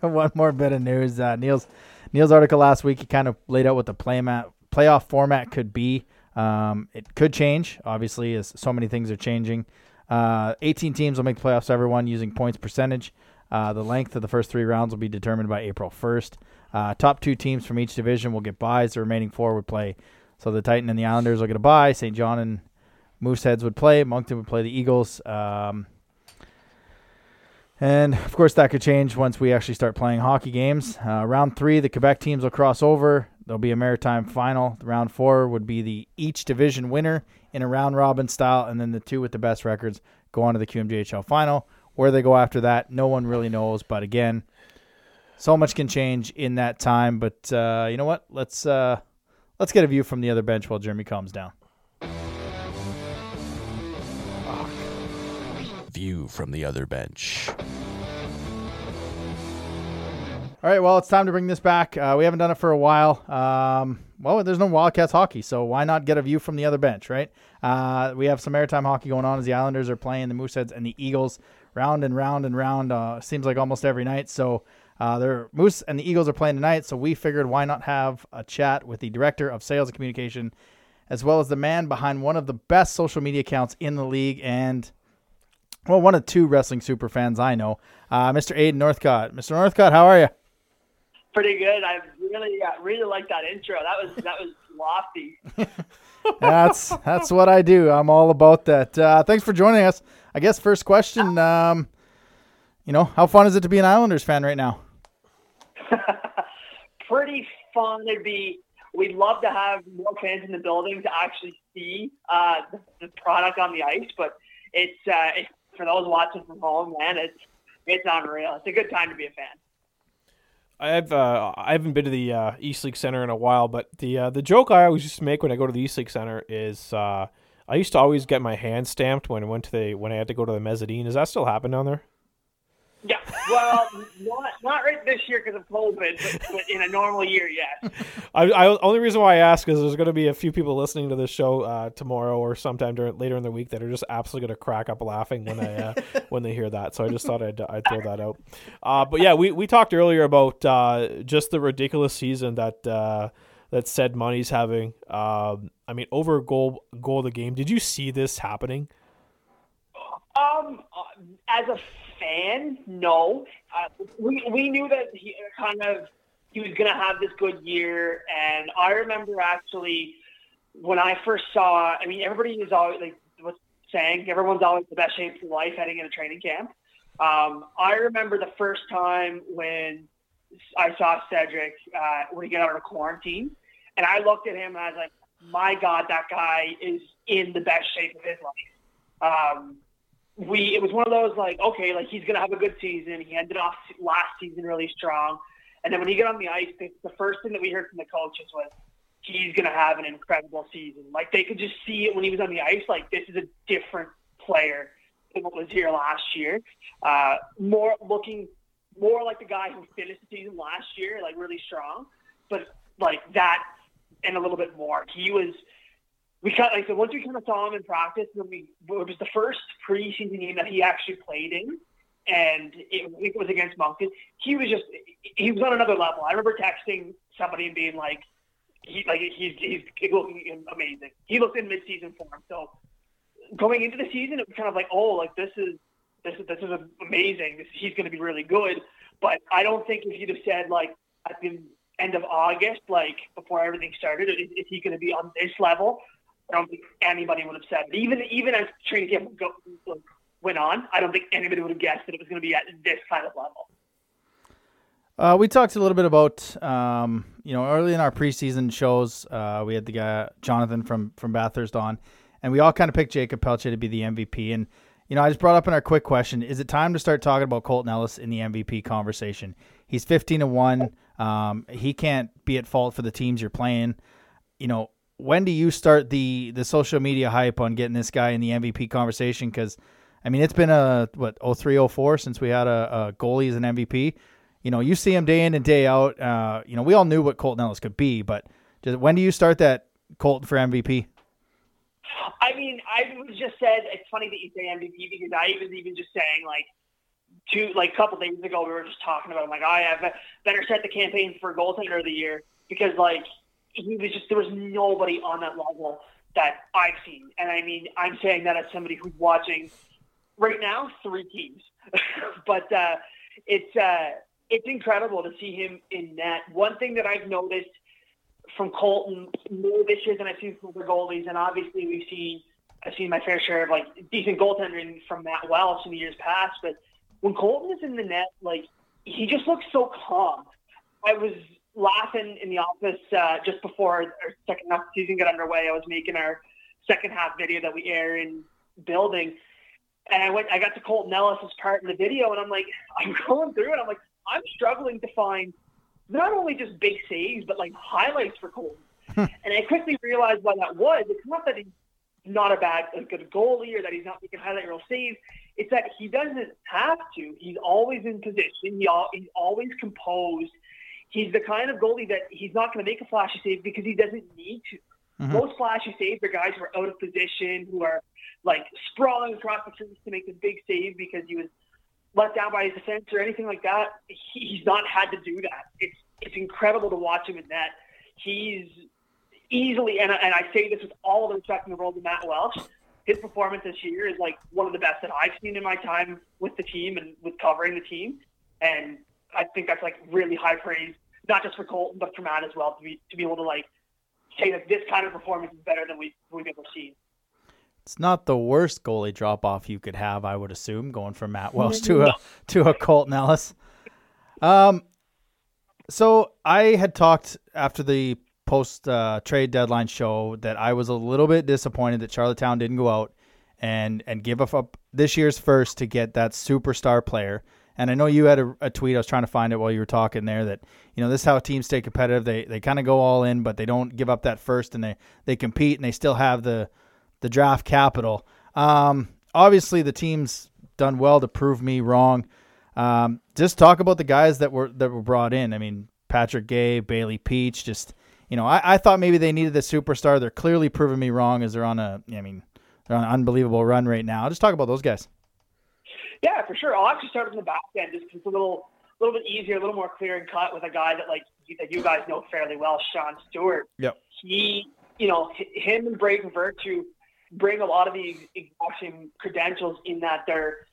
<laughs> one more bit of news. Uh, Neil's Neil's article last week he kind of laid out what the play mat, playoff format could be. Um, it could change, obviously, as so many things are changing. Uh, 18 teams will make the playoffs. Everyone using points percentage. Uh, the length of the first three rounds will be determined by April 1st. Uh, top two teams from each division will get buys. The remaining four would play. So the Titan and the Islanders will get a bye. Saint John and Mooseheads would play. Moncton would play the Eagles. Um, and of course, that could change once we actually start playing hockey games. Uh, round three, the Quebec teams will cross over. There'll be a maritime final. Round four would be the each division winner in a round robin style, and then the two with the best records go on to the QMJHL final. Where they go after that, no one really knows. But again, so much can change in that time. But uh, you know what? Let's uh, let's get a view from the other bench while Jeremy calms down. View from the other bench. All right, well, it's time to bring this back. Uh, we haven't done it for a while. Um, well, there's no Wildcats hockey, so why not get a view from the other bench, right? Uh, we have some maritime hockey going on as the Islanders are playing the Mooseheads and the Eagles round and round and round. Uh, seems like almost every night. So uh, Moose and the Eagles are playing tonight. So we figured why not have a chat with the director of sales and communication, as well as the man behind one of the best social media accounts in the league and. Well, one of two wrestling super fans I know, uh, Mr. Aiden Northcott. Mr. Northcott, how are you? Pretty good. I really, uh, really like that intro. That was that was lofty. <laughs> that's that's what I do. I'm all about that. Uh, thanks for joining us. I guess first question, um, you know, how fun is it to be an Islanders fan right now? <laughs> Pretty fun. It'd be. We'd love to have more fans in the building to actually see uh, the, the, product on the ice, but it's, uh, it's for those watching from home, man. It's it's unreal. It's a good time to be a fan. I've uh, I haven't been to the uh, Eastlink Center in a while, but the uh, the joke I always used to make when I go to the Eastlink Center is uh, I used to always get my hand stamped when I went to the when I had to go to the mezzanine. Does that still happen down there? Yeah, well, not not right this year because of COVID, but, but, in a normal year, yes. I, I only reason why I ask is there's going to be a few people listening to this show uh, tomorrow or sometime during later in the week that are just absolutely going to crack up laughing when I uh, <laughs> when they hear that. So I just thought I'd I'd throw that out. Uh, but yeah, we we talked earlier about uh, just the ridiculous season that uh, that said money's having. Um, I mean, over goal goal of the game. Did you see this happening? Um, uh, as a fan, no. Uh, we we knew that he kind of he was going to have this good year, and I remember actually when I first saw. I mean, everybody is always like what's saying everyone's always the best shape of life heading into training camp. Um, I remember the first time when I saw Cedric uh, when he got out of quarantine, and I looked at him and I was like, "My God, that guy is in the best shape of his life." Um, we it was one of those like okay like he's gonna have a good season. He ended off last season really strong, and then when he got on the ice, the, the first thing that we heard from the coaches was he's gonna have an incredible season. Like they could just see it when he was on the ice. Like this is a different player than what was here last year. Uh, more looking more like the guy who finished the season last year, like really strong, but like that and a little bit more. He was we kind of, like so once we kind of saw him in practice, we it was the first preseason game that he actually played in, and it, it was against Moncton. He was just he was on another level. I remember texting somebody and being like, he like he's he's looking amazing. He looked in midseason form. So going into the season, it was kind of like, oh, like this is this is this is amazing. This, he's going to be really good. But I don't think if you'd have said like at the end of August, like before everything started, is, is he going to be on this level? I don't think anybody would have said it. Even even as training camp go, went on, I don't think anybody would have guessed that it was going to be at this kind of level. Uh, we talked a little bit about, um, you know, early in our preseason shows, uh, we had the guy Jonathan from from Bathurst on, and we all kind of picked Jacob Pelletier to be the MVP. And you know, I just brought up in our quick question: Is it time to start talking about Colton Ellis in the MVP conversation? He's fifteen to one. Um, he can't be at fault for the teams you're playing. You know, when do you start the the social media hype on getting this guy in the MVP conversation? Because I mean, it's been a what 0304 since we had a, a goalie as an MVP. You know, you see him day in and day out. Uh, you know, we all knew what Colton Ellis could be, but just, when do you start that Colton for MVP? I mean, I was just said it's funny that you say MVP because I was even just saying like two like a couple days ago we were just talking about I'm like I have better set the campaign for goaltender of the year because like he was just there was nobody on that level that I've seen, and I mean I'm saying that as somebody who's watching right now three teams, <laughs> but uh, it's uh, it's incredible to see him in net. One thing that I've noticed from Colton more this year than I've seen from the goalies, and obviously we've seen I've seen my fair share of like decent goaltending from Matt Welsh in the years past, but when Colton is in the net, like he just looks so calm. I was laughing in the office uh, just before our second half season got underway. I was making our second half video that we air in building, and I went. I got to Colton Ellis as part in the video, and I'm like, <laughs> I'm going through it. I'm like, I'm struggling to find not only just big saves, but like highlights for Colton. Hmm. and I quickly realized why that was. It's not that he's not a bad, a good goalie, or that he's not making highlight reel saves. It's that he doesn't have to. He's always in position. He all, he's always composed he's the kind of goalie that he's not going to make a flashy save because he doesn't need to. Mm-hmm. Most flashy saves are guys who are out of position, who are like sprawling across the crease to make this big save because he was let down by his defense or anything like that. He's not had to do that. It's it's incredible to watch him in net. He's easily, and, and I say this with all the respect in the world to Matt Welsh, his performance this year is like one of the best that I've seen in my time with the team and with covering the team. And I think that's like really high praise, not just for Colton, but for Matt as well, to be, to be able to like say that this kind of performance is better than we, we've ever seen. It's not the worst goalie drop off you could have, I would assume, going from Matt Welsh <laughs> to a to a Colton Ellis. Um, so I had talked after the post uh, trade deadline show that I was a little bit disappointed that Charlottetown didn't go out and and give up this year's first to get that superstar player. And I know you had a, a, tweet. I was trying to find it while you were talking there. That you know this is how teams stay competitive. They they kind of go all in, but they don't give up that first, and they they compete, and they still have the the draft capital. Um, obviously, the team's done well to prove me wrong. Um, just talk about the guys that were that were brought in. I mean, Patrick Guay, Bailey Peach. Just you know, I, I thought maybe they needed the superstar. They're clearly proving me wrong as they're on a. I mean, they're on an unbelievable run right now. Just talk about those guys. Yeah, for sure. I'll actually start from the back end just because it's a little, little bit easier, a little more clear and cut with a guy that like that you guys know fairly well, Sean Stewart. Yep. He, you know, him and Braden Virtue bring a lot of the exact credentials in that they're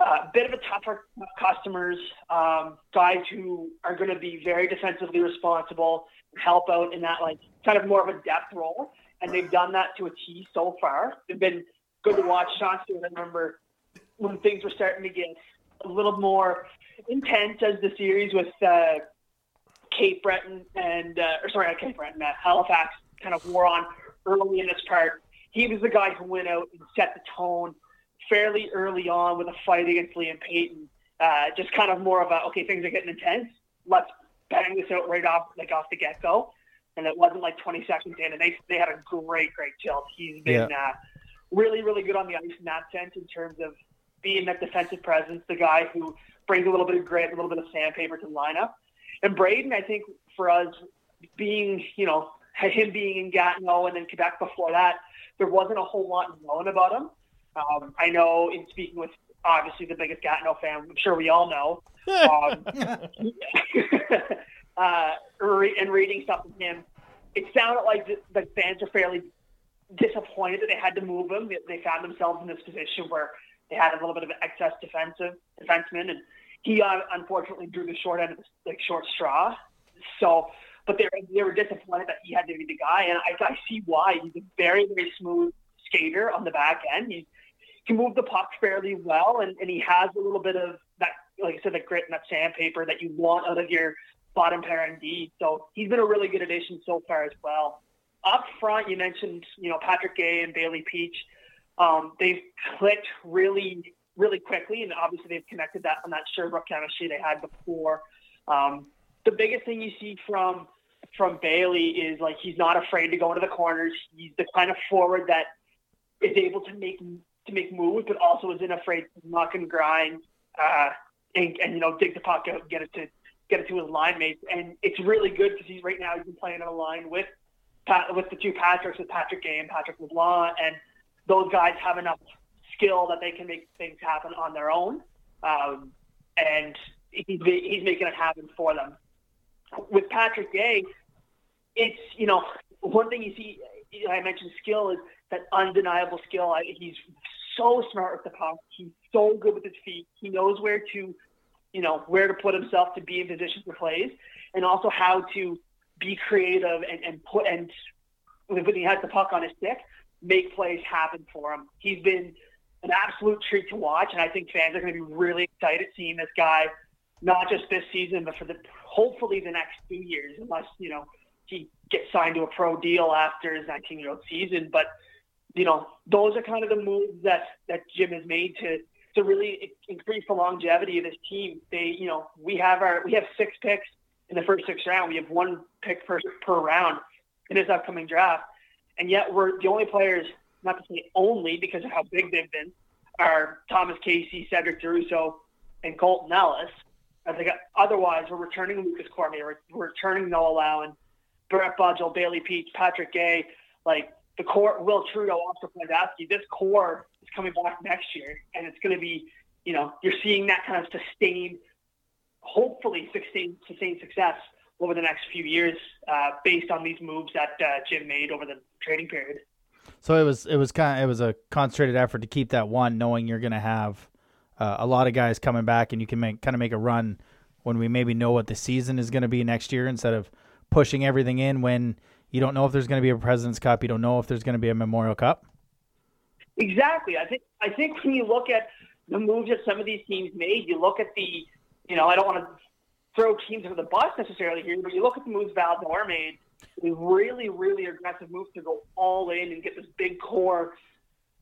a uh, bit of a tougher customers, um, guys who are going to be very defensively responsible, help out in that like kind of more of a depth role, and they've done that to a T so far. They've been good to watch. Sean Stewart, I remember when things were starting to get a little more intense as the series with uh, Cape Breton and uh, or sorry, not Cape Breton, uh, Halifax kind of wore on early in this part he was the guy who went out and set the tone fairly early on with a fight against Liam Payton. Uh, just kind of more of a okay, things are getting intense. Let's bang this out right off like off the get go. And it wasn't like 20 seconds in, and they they had a great, great tilt. He's been yeah. uh, really, really good on the ice in that sense in terms of being that defensive presence, the guy who brings a little bit of grit, a little bit of sandpaper to the lineup. And Braden, I think for us, being you know him being in Gatineau and then Quebec before that, there wasn't a whole lot known about him. Um, I know in speaking with obviously the biggest Gatineau fan, I'm sure we all know. Um, <laughs> <laughs> uh, and reading stuff from him, it sounded like the, the fans are fairly disappointed that they had to move him. They found themselves in this position where they had a little bit of excess defensive defenseman, and he uh, unfortunately drew the short end of the like short straw. So but they were, they were disappointed that he had to be the guy. And I, I see why. He's a very, very smooth skater on the back end. He can move the puck fairly well, and, and he has a little bit of that, like I said, the grit and that sandpaper that you want out of your bottom pair indeed. So he's been a really good addition so far as well. Up front, you mentioned, you know, Patrick Guay and Bailey Peach. Um, they've clicked really, really quickly, and obviously they've connected that on that Sherbrooke chemistry they had before. Um, the biggest thing you see from from Bailey is like he's not afraid to go into the corners. He's the kind of forward that is able to make to make moves, but also isn't afraid to muck and grind uh, and, and you know dig the puck out, get it to get it to his line mates. And it's really good because he's right now he's been playing on a line with with the two Patricks, with Patrick Guay and Patrick LeBlanc, and those guys have enough skill that they can make things happen on their own. Um, and he's he's making it happen for them with Patrick Guay, it's you know one thing you see. I mentioned skill is that undeniable skill. He's so smart with the puck. He's so good with his feet. He knows where to, you know, where to put himself to be in position for plays, and also how to be creative and, and put and when he has the puck on his stick, make plays happen for him. He's been an absolute treat to watch, and I think fans are going to be really excited seeing this guy, not just this season, but for the hopefully the next two years, unless you know he gets signed to a pro deal after his 19 year old season. But you know, those are kind of the moves that that Jim has made to to really increase the longevity of this team. They, you know, we have our we have six picks in the first six round. We have one pick per per round in this upcoming draft, and yet we're the only players, not to say only because of how big they've been, are Thomas Casey, Cedric Desruisseaux, and Colton Ellis. I think otherwise we're returning Lucas Cormier, we're, we're returning Noah Lowen, Brett Budgell, Bailey Peach, Patrick Guay, like the core, Will Trudeau, Oscar Plandowski. This core is coming back next year, and it's going to be you know, you're seeing that kind of sustained, hopefully sustained, sustained success over the next few years uh, based on these moves that uh, Jim made over the trading period. So it was it was kind of, it was a concentrated effort to keep that one, knowing you're going to have uh, a lot of guys coming back, and you can make kind of make a run when we maybe know what the season is going to be next year instead of pushing everything in when you don't know if there's going to be a President's Cup, you don't know if there's going to be a Memorial Cup. Exactly. I think I think when you look at the moves that some of these teams made, you look at the, you know, I don't want to throw teams under the bus necessarily here, but you look at the moves Val-d'Or made, a really, really aggressive move to go all in and get this big core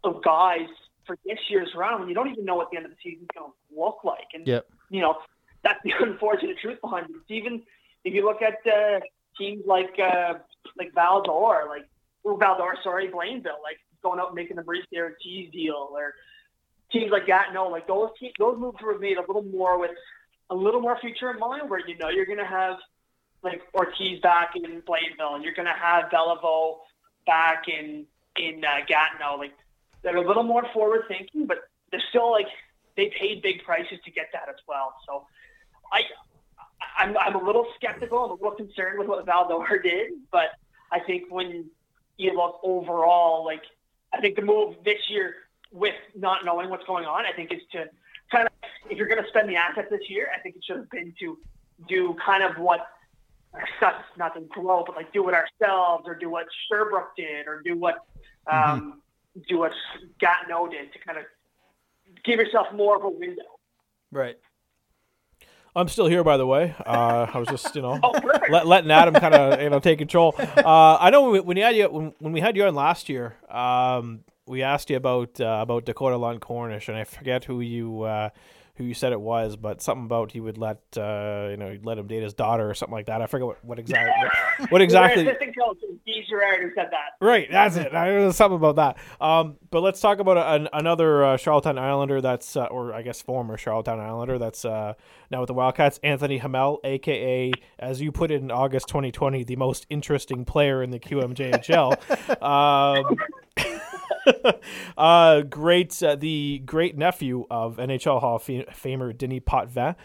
of guys for this year's round when you don't even know what the end of the season is going to look like. And, yep. you know, that's the <laughs> unfortunate truth behind it. Even if you look at uh, teams like uh, like Val-d'Or, like, or Val-d'Or, sorry, Blainville, like going out and making the Maurice Cheese deal or teams like Gatineau, like those teams, those moves were made a little more with a little more future in mind where you know you're going to have like Ortiz back in Blainville and you're going to have Beliveau back in in uh, Gatineau. Like they're a little more forward thinking, but they're still like they paid big prices to get that as well. So I I'm, I'm a little skeptical. I'm a little concerned with what Val-d'Or <laughs> did, but I think when you look overall, like I think the move this year with not knowing what's going on, I think is to if you're going to spend the assets this year, I think it should have been to do kind of what not nothing grow, but like do it ourselves or do what Sherbrooke did or do what um, mm-hmm. do what Gatineau did to kind of give yourself more of a window. Right. I'm still here, by the way. Uh, I was just, you know, <laughs> oh, let, letting Adam kind of, you know, take control. Uh, I know when we, when, had you when, when we had you on last year, um, we asked you about uh, about Dakota Lund Cornish, and I forget who you uh, who you said it was, but something about he would let uh, you know he'd let him date his daughter or something like that. I forget what, what exactly what, <laughs> what exactly. Gerard who said that. Right, that's it. I know something about that. Um, but let's talk about an, another uh, Charlottetown Islander that's, uh, or I guess former Charlottetown Islander that's uh, now with the Wildcats, Anthony Hamel, aka as you put it in August 2020, the most interesting player in the QMJHL. <laughs> um, <laughs> <laughs> uh, great, uh, the great nephew of NHL Hall of Famer Denis Potvin.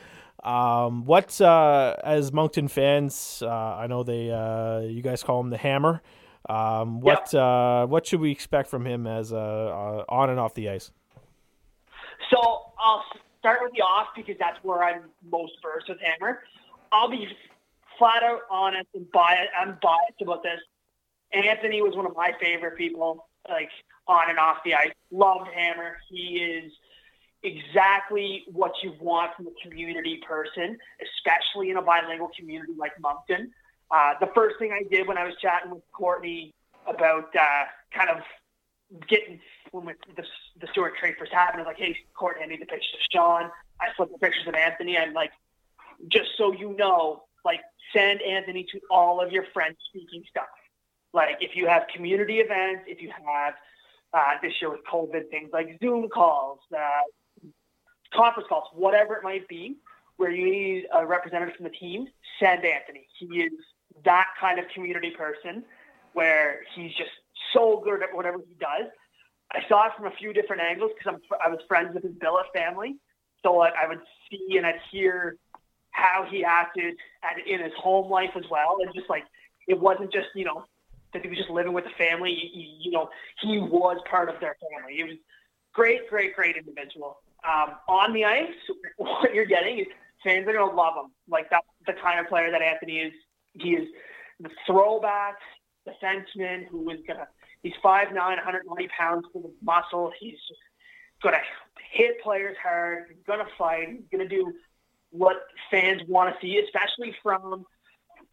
Um, what uh, as Moncton fans, uh, I know they uh, you guys call him the Hammer. Um, what yep. uh, what should we expect from him as uh, uh, on and off the ice? So I'll start with the off because that's where I'm most versed with Hammer. I'll be flat out honest and biased. I'm biased about this. Anthony was one of my favorite people. Like on and off the ice. Loved Hammer. He is exactly what you want from a community person, especially in a bilingual community like Moncton. Uh, the first thing I did when I was chatting with Courtney about uh, kind of getting when the, the Stewart trade first happened, I was like, hey, Courtney, I need the pictures of Sean. I flipped the pictures of Anthony. I'm like, just so you know, like, send Anthony to all of your French speaking stuff. Like, if you have community events, if you have uh, this year with COVID, things like Zoom calls, uh, conference calls, whatever it might be, where you need a representative from the team, send Anthony. He is that kind of community person where he's just so good at whatever he does. I saw it from a few different angles because I was friends with his billet family. So I, I would see and I'd hear how he acted at, in his home life as well. And just like, it wasn't just, you know, that he was just living with the family. He, you know, he was part of their family. He was great, great, great individual. Um, on the ice, what you're getting is fans are gonna love him. Like that's the kind of player that Anthony is. He is the throwback defenseman who is gonna. He's 5'9", 190 pounds full of muscle. He's gonna hit players hard. He's gonna fight. He's gonna do what fans want to see, especially from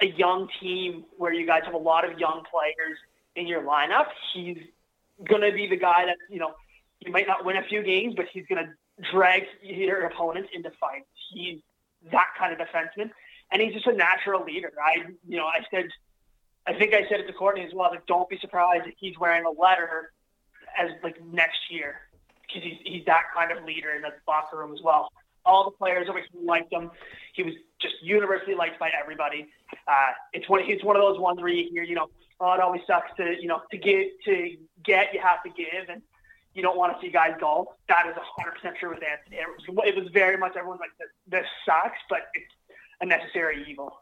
a young team where you guys have a lot of young players in your lineup, he's going to be the guy that, you know, he might not win a few games, but he's going to drag your opponents into fights. He's that kind of defenseman, and he's just a natural leader. I, you know, I said, I think I said it to Courtney as well. Like, don't be surprised if he's wearing a letter as like next year because he's he's that kind of leader in the locker room as well all the players here liked him. He was just universally liked by everybody. Uh, it's one. It's one of those ones where you hear, you know, oh, it always sucks to, you know, to get to get, you have to give, and you don't want to see guys go. That is 100% true with Anthony. It was, it was very much everyone's like, this, this sucks, but it's a necessary evil.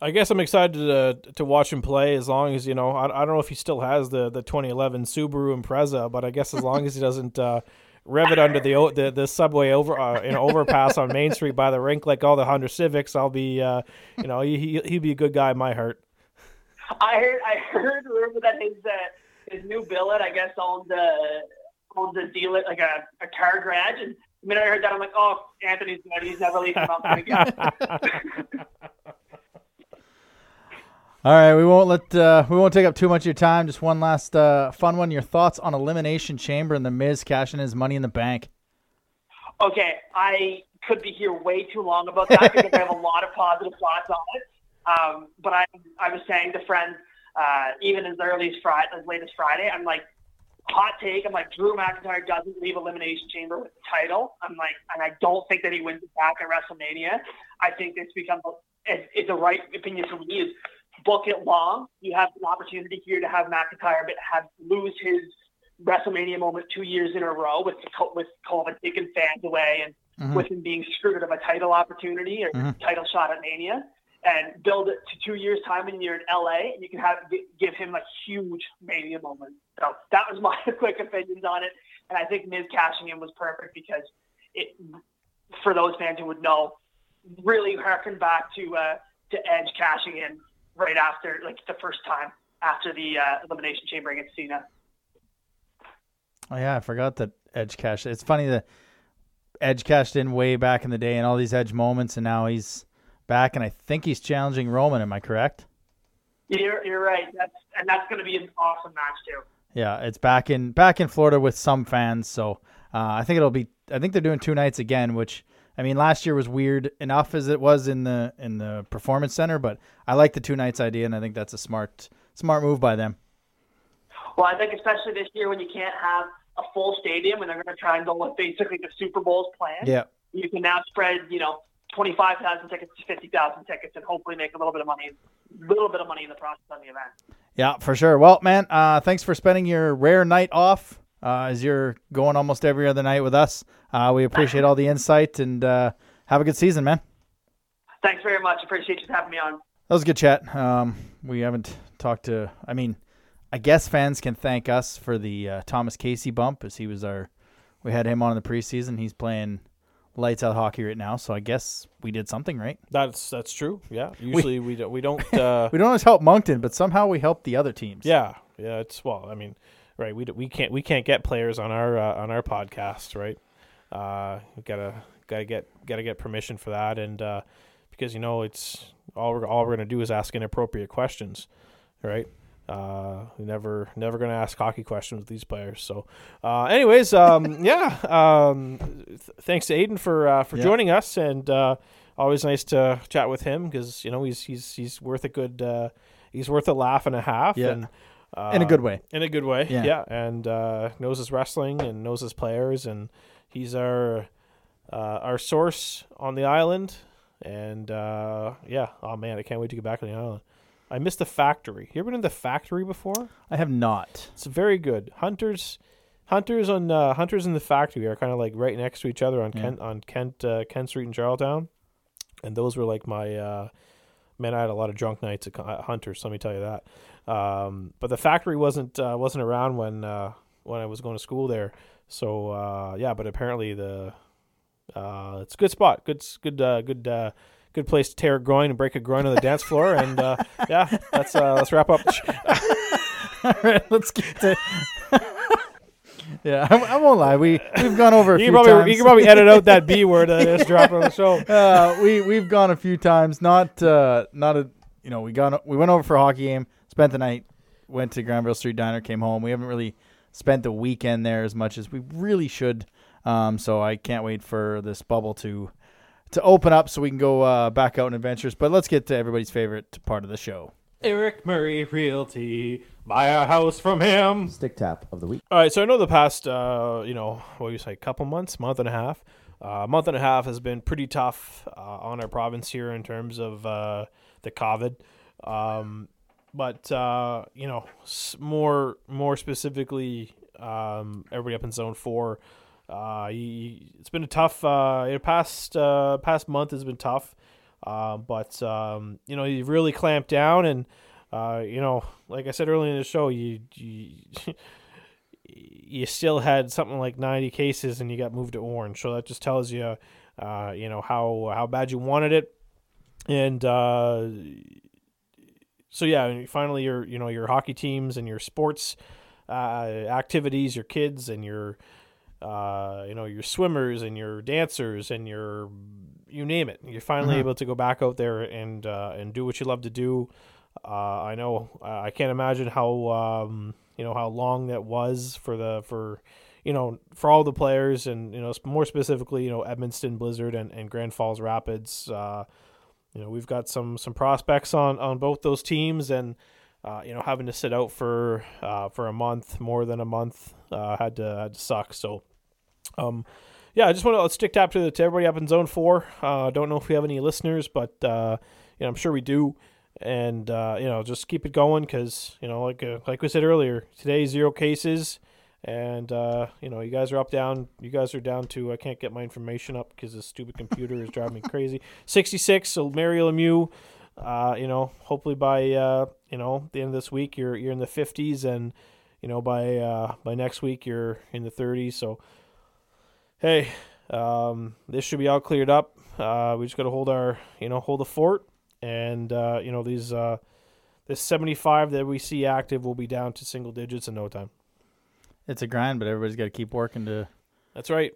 I guess I'm excited to to watch him play as long as you know. I, I don't know if he still has the, the 2011 Subaru Impreza, but I guess as long as he doesn't uh, rev it under the the, the subway over uh, in overpass on Main Street by the rink like all the Honda Civics, I'll be uh, you know he he he'd be a good guy in my heart. I heard I heard rumor that his uh, his new billet, I guess, owns a owns a dealer like a, a car garage. And the minute I heard that, I'm like, oh, Anthony's good. He's never leaving Moncton again. <laughs> All right, we won't let uh, we won't take up too much of your time. Just one last uh, fun one. Your thoughts on Elimination Chamber and the Miz cashing his Money in the Bank? okay, I could be here way too long about that because I have a <laughs> lot of positive thoughts on it. Um, but I I was saying to friends, uh, even as early as Friday, as late as Friday, I'm like, hot take. I'm like, Drew McIntyre doesn't leave Elimination Chamber with the title. I'm like, and I don't think that he wins it back at WrestleMania. I think this becomes it's, it's the right opinion for me is book it long. You have an opportunity here to have McIntyre, but have lose his WrestleMania moment two years in a row with with COVID taking fans away and Mhm. with him being screwed of a title opportunity or Mhm. title shot at Mania. And build it to two years time when you're in LA, and you can have give him a huge Mania moment. So that was my <laughs> quick opinions on it, and I think Miz cashing in was perfect because it, for those fans who would know, really harkened back to uh, to Edge cashing in right after, like the first time after the uh, Elimination Chamber against Cena. Oh yeah, I forgot that Edge cashed. It's funny that Edge cashed in way back in the day and all these Edge moments, and now he's back, and I think he's challenging Roman. Am I correct? You're, you're right. That's and that's going to be an awesome match too. Yeah, it's back in back in Florida with some fans, so uh, I think it'll be. I think they're doing two nights again, which I mean, last year was weird enough as it was in the in the performance center, but I like the two nights idea, and I think that's a smart smart move by them. Well, I think especially this year when you can't have a full stadium and they're going to try and go with basically the Super Bowl's plan. Yeah, You can now spread, you know, twenty five thousand tickets to fifty thousand tickets and hopefully make a little bit of money, a little bit of money in the process on the event. yeah, for sure. Well, man, uh, thanks for spending your rare night off uh, as you're going almost every other night with us. Uh, we appreciate all the insight and uh, have a good season, man. Thanks very much. Appreciate you having me on. That was a good chat. Um, we haven't talked to. I mean, I guess fans can thank us for the uh, Thomas Casey bump, as he was our. We had him on in the preseason. He's playing lights out hockey right now, so I guess we did something right. That's that's true. Yeah. <laughs> Usually we don't we don't. Uh, <laughs> We don't always help Moncton, but somehow we help the other teams. yeah. Yeah. It's well. I mean, right. We we can't we can't get players on our uh, on our podcast, right? Uh, we gotta gotta get gotta get permission for that, and uh, because you know it's all we're all we're gonna do is ask inappropriate questions, right? Uh, we never never gonna ask hockey questions with these players. So, uh, anyways, um, <laughs> yeah. Um, th- thanks to Aiden for uh, for Yeah. joining us, and uh, always nice to chat with him because you know he's he's he's worth a good uh, he's worth a laugh and a half. Yeah. and, uh, In a good way. In a good way, Yeah. yeah. And uh, knows his wrestling and knows his players, and he's our uh, our source on the island. And uh, yeah, oh man, I can't wait to get back on the island. I missed the factory. You ever been in the factory before? I have not. It's very good. Hunters, hunters on uh, hunters in the factory are kind of like right next to each other on Yeah. Kent on Kent uh, Kent Street in Charlottetown, and those were like my uh, man. I had a lot of drunk nights at, Hunters. Let me tell you that. Um, but the factory wasn't uh, wasn't around when uh, when I was going to school there. So uh, yeah, but apparently the uh, it's a good spot. Good good uh, good. Uh, Good place to tear a groin and break a groin on the dance floor, and yeah, let's let's wrap up. <laughs> <laughs> All right, let's get to. Yeah, I, I won't lie. We we've gone over a You few can, probably, times. you can probably edit out that <laughs> B word that I just dropped on the show. <laughs> uh, we we've gone a few times. Not uh, not a you know we gone we went over for a hockey game, spent the night, went to Granville Street Diner, came home. We haven't really spent the weekend there as much as we really should. Um, so I can't wait for this bubble to to open up so we can go uh, back out on adventures. But let's get to everybody's favorite part of the show. Eric Murray Realty. Buy a house from him. Stick tap of the week. All right, so I know the past, uh, you know, what do you say, couple months, month and a half, uh, month and a half has been pretty tough uh, on our province here in terms of uh, the COVID. Um, but uh, you know, more more specifically Um, everybody up in Zone Four. Uh, you, it's been a tough. Uh, the past uh, past month has been tough, uh, but um, you know you've really clamped down, and uh, you know, like I said earlier in the show, you you, you still had something like ninety cases, and you got moved to orange. So that just tells you, uh, you know how how bad you wanted it, and uh, so yeah, finally your you know your hockey teams and your sports uh, activities, your kids and your uh, you know your swimmers and your dancers and your you name it. You're finally Mhm. able to go back out there and uh, and do what you love to do. Uh, I know uh, I can't imagine how um, you know how long that was for the for you know for all the players and you know more specifically you know Edmundston Blizzard and, and Grand Falls Rapids. Uh, you know we've got some some prospects on on both those teams and uh, you know having to sit out for uh, for a month more than a month had to had to suck. So um yeah I just want to stick tap to, to everybody up in zone four. Don't know if we have any listeners but you know I'm sure we do and uh you know just keep it going because you know like uh, like we said earlier today zero cases and uh, you know, you guys are up down. You guys are down to. I can't get my information up because this stupid computer is driving me crazy. Sixty-six. So Mary Lemieux. Uh, you know, hopefully by uh, you know the end of this week, you're you're in the fifties, and you know by uh, by next week you're in the thirties. So, hey, um, this should be all cleared up. We just got to hold our you know hold the fort, and uh, you know these uh, this seventy-five that we see active will be down to single digits in no time. It's a grind, but everybody's got to keep working to. That's right.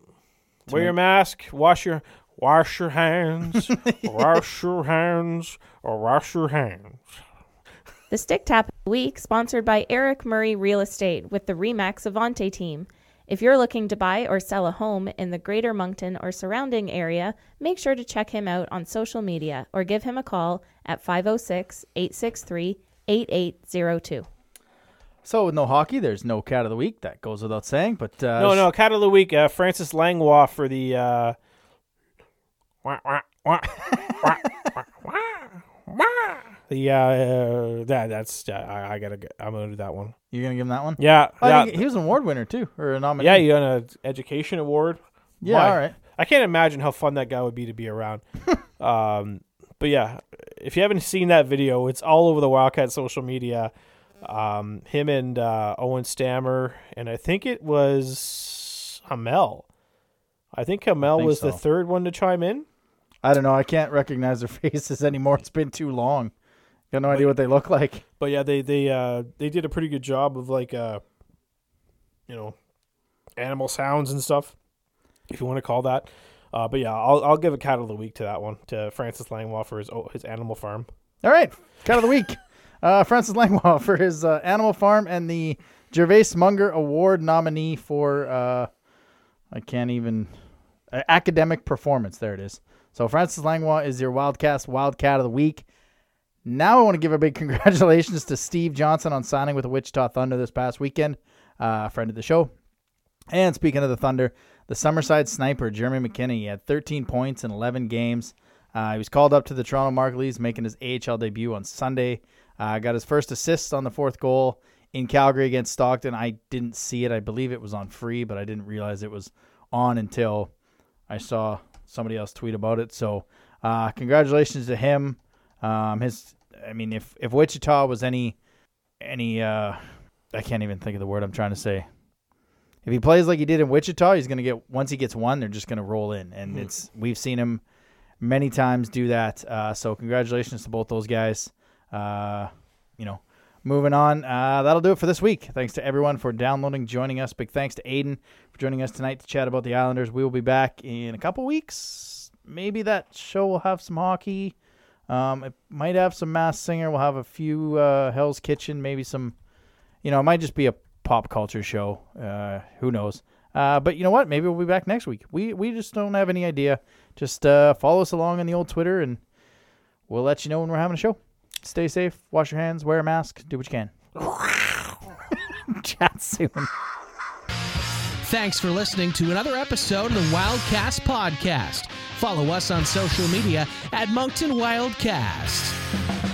To Wear your mask. Wash your wash your hands. <laughs> wash your hands. Or wash your hands. The Stick Tap of the Week, sponsored by Eric Murray Real Estate with the Remax Avante team. If you're looking to buy or sell a home in the greater Moncton or surrounding area, make sure to check him out on social media or give him a call at 506 863 8802. So with no hockey, there's no cat of the week. That goes without saying. But uh, no, no. Cat of the week. Uh, Francis Langlois for the. Uh, <laughs> wah, wah, wah, wah, wah, wah, the uh, uh, that that's uh, I, I gotta get, I'm gonna do that one. you're gonna give him that one. Yeah, I yeah, think he was an award winner too, or a nominee. yeah. You got an education award. yeah. Why? All right. I can't imagine how fun that guy would be to be around. <laughs> um, but yeah, if you haven't seen that video, it's all over the Wildcat social media. Um, him and uh, Owen Stammer, and I think it was Hamel. I think Hamel think was the third one to chime in. I don't know. I can't recognize their <laughs> faces anymore. It's been too long. Got no idea what they look like. <laughs> But yeah, they they uh, they did a pretty good job of like uh, you know, animal sounds and stuff, if you want to call that. Uh, but yeah, I'll I'll give a cat of the week to that one to Francis Langlois for his oh, his animal farm. All right, cat of the week. <laughs> Uh, Francis Langlois for his uh, Animal Farm and the Gervais Munger Award nominee for uh, I can't even uh, academic performance. There it is. So Francis Langlois is your Wildcast Wildcat of the week. Now I want to give a big <laughs> congratulations to Steve Johnson on signing with the Wichita Thunder this past weekend. Uh, friend of the show. And speaking of the Thunder, the Summerside sniper Jeremy McKinney he had 13 points in 11 games. Uh, he was called up to the Toronto Marlies, making his AHL debut on Sunday. Uh, got his first assist on the fourth goal in Calgary against Stockton. I didn't see it. I believe it was on free, but I didn't realize it was on until I saw somebody else tweet about it. So, uh, congratulations to him. Um, his, I mean, if if Wichita was any any, uh, I can't even think of the word I'm trying to say. If he plays like he did in Wichita, he's gonna get once he gets one, they're just gonna roll in, and it's we've seen him many times do that. Uh, so congratulations to both those guys. Uh, you know, moving on. Uh, that'll do it for this week. Thanks to everyone for downloading, joining us. Big thanks to Aiden for joining us tonight to chat about the Islanders. We will be back in a couple weeks. Maybe that show will have some hockey. Um, it might have some Masked Singer. We'll have a few uh, Hell's Kitchen. Maybe some. You know, it might just be a pop culture show. Uh, who knows? Uh, but you know what? Maybe we'll be back next week. We we just don't have any idea. Just uh, follow us along on the old Twitter, and we'll let you know when we're having a show. Stay safe. Wash your hands. Wear a mask. Do what you can. <laughs> Chat soon. Thanks for listening to another episode of the Wildcast Podcast. Follow us on social media at Moncton Wildcast.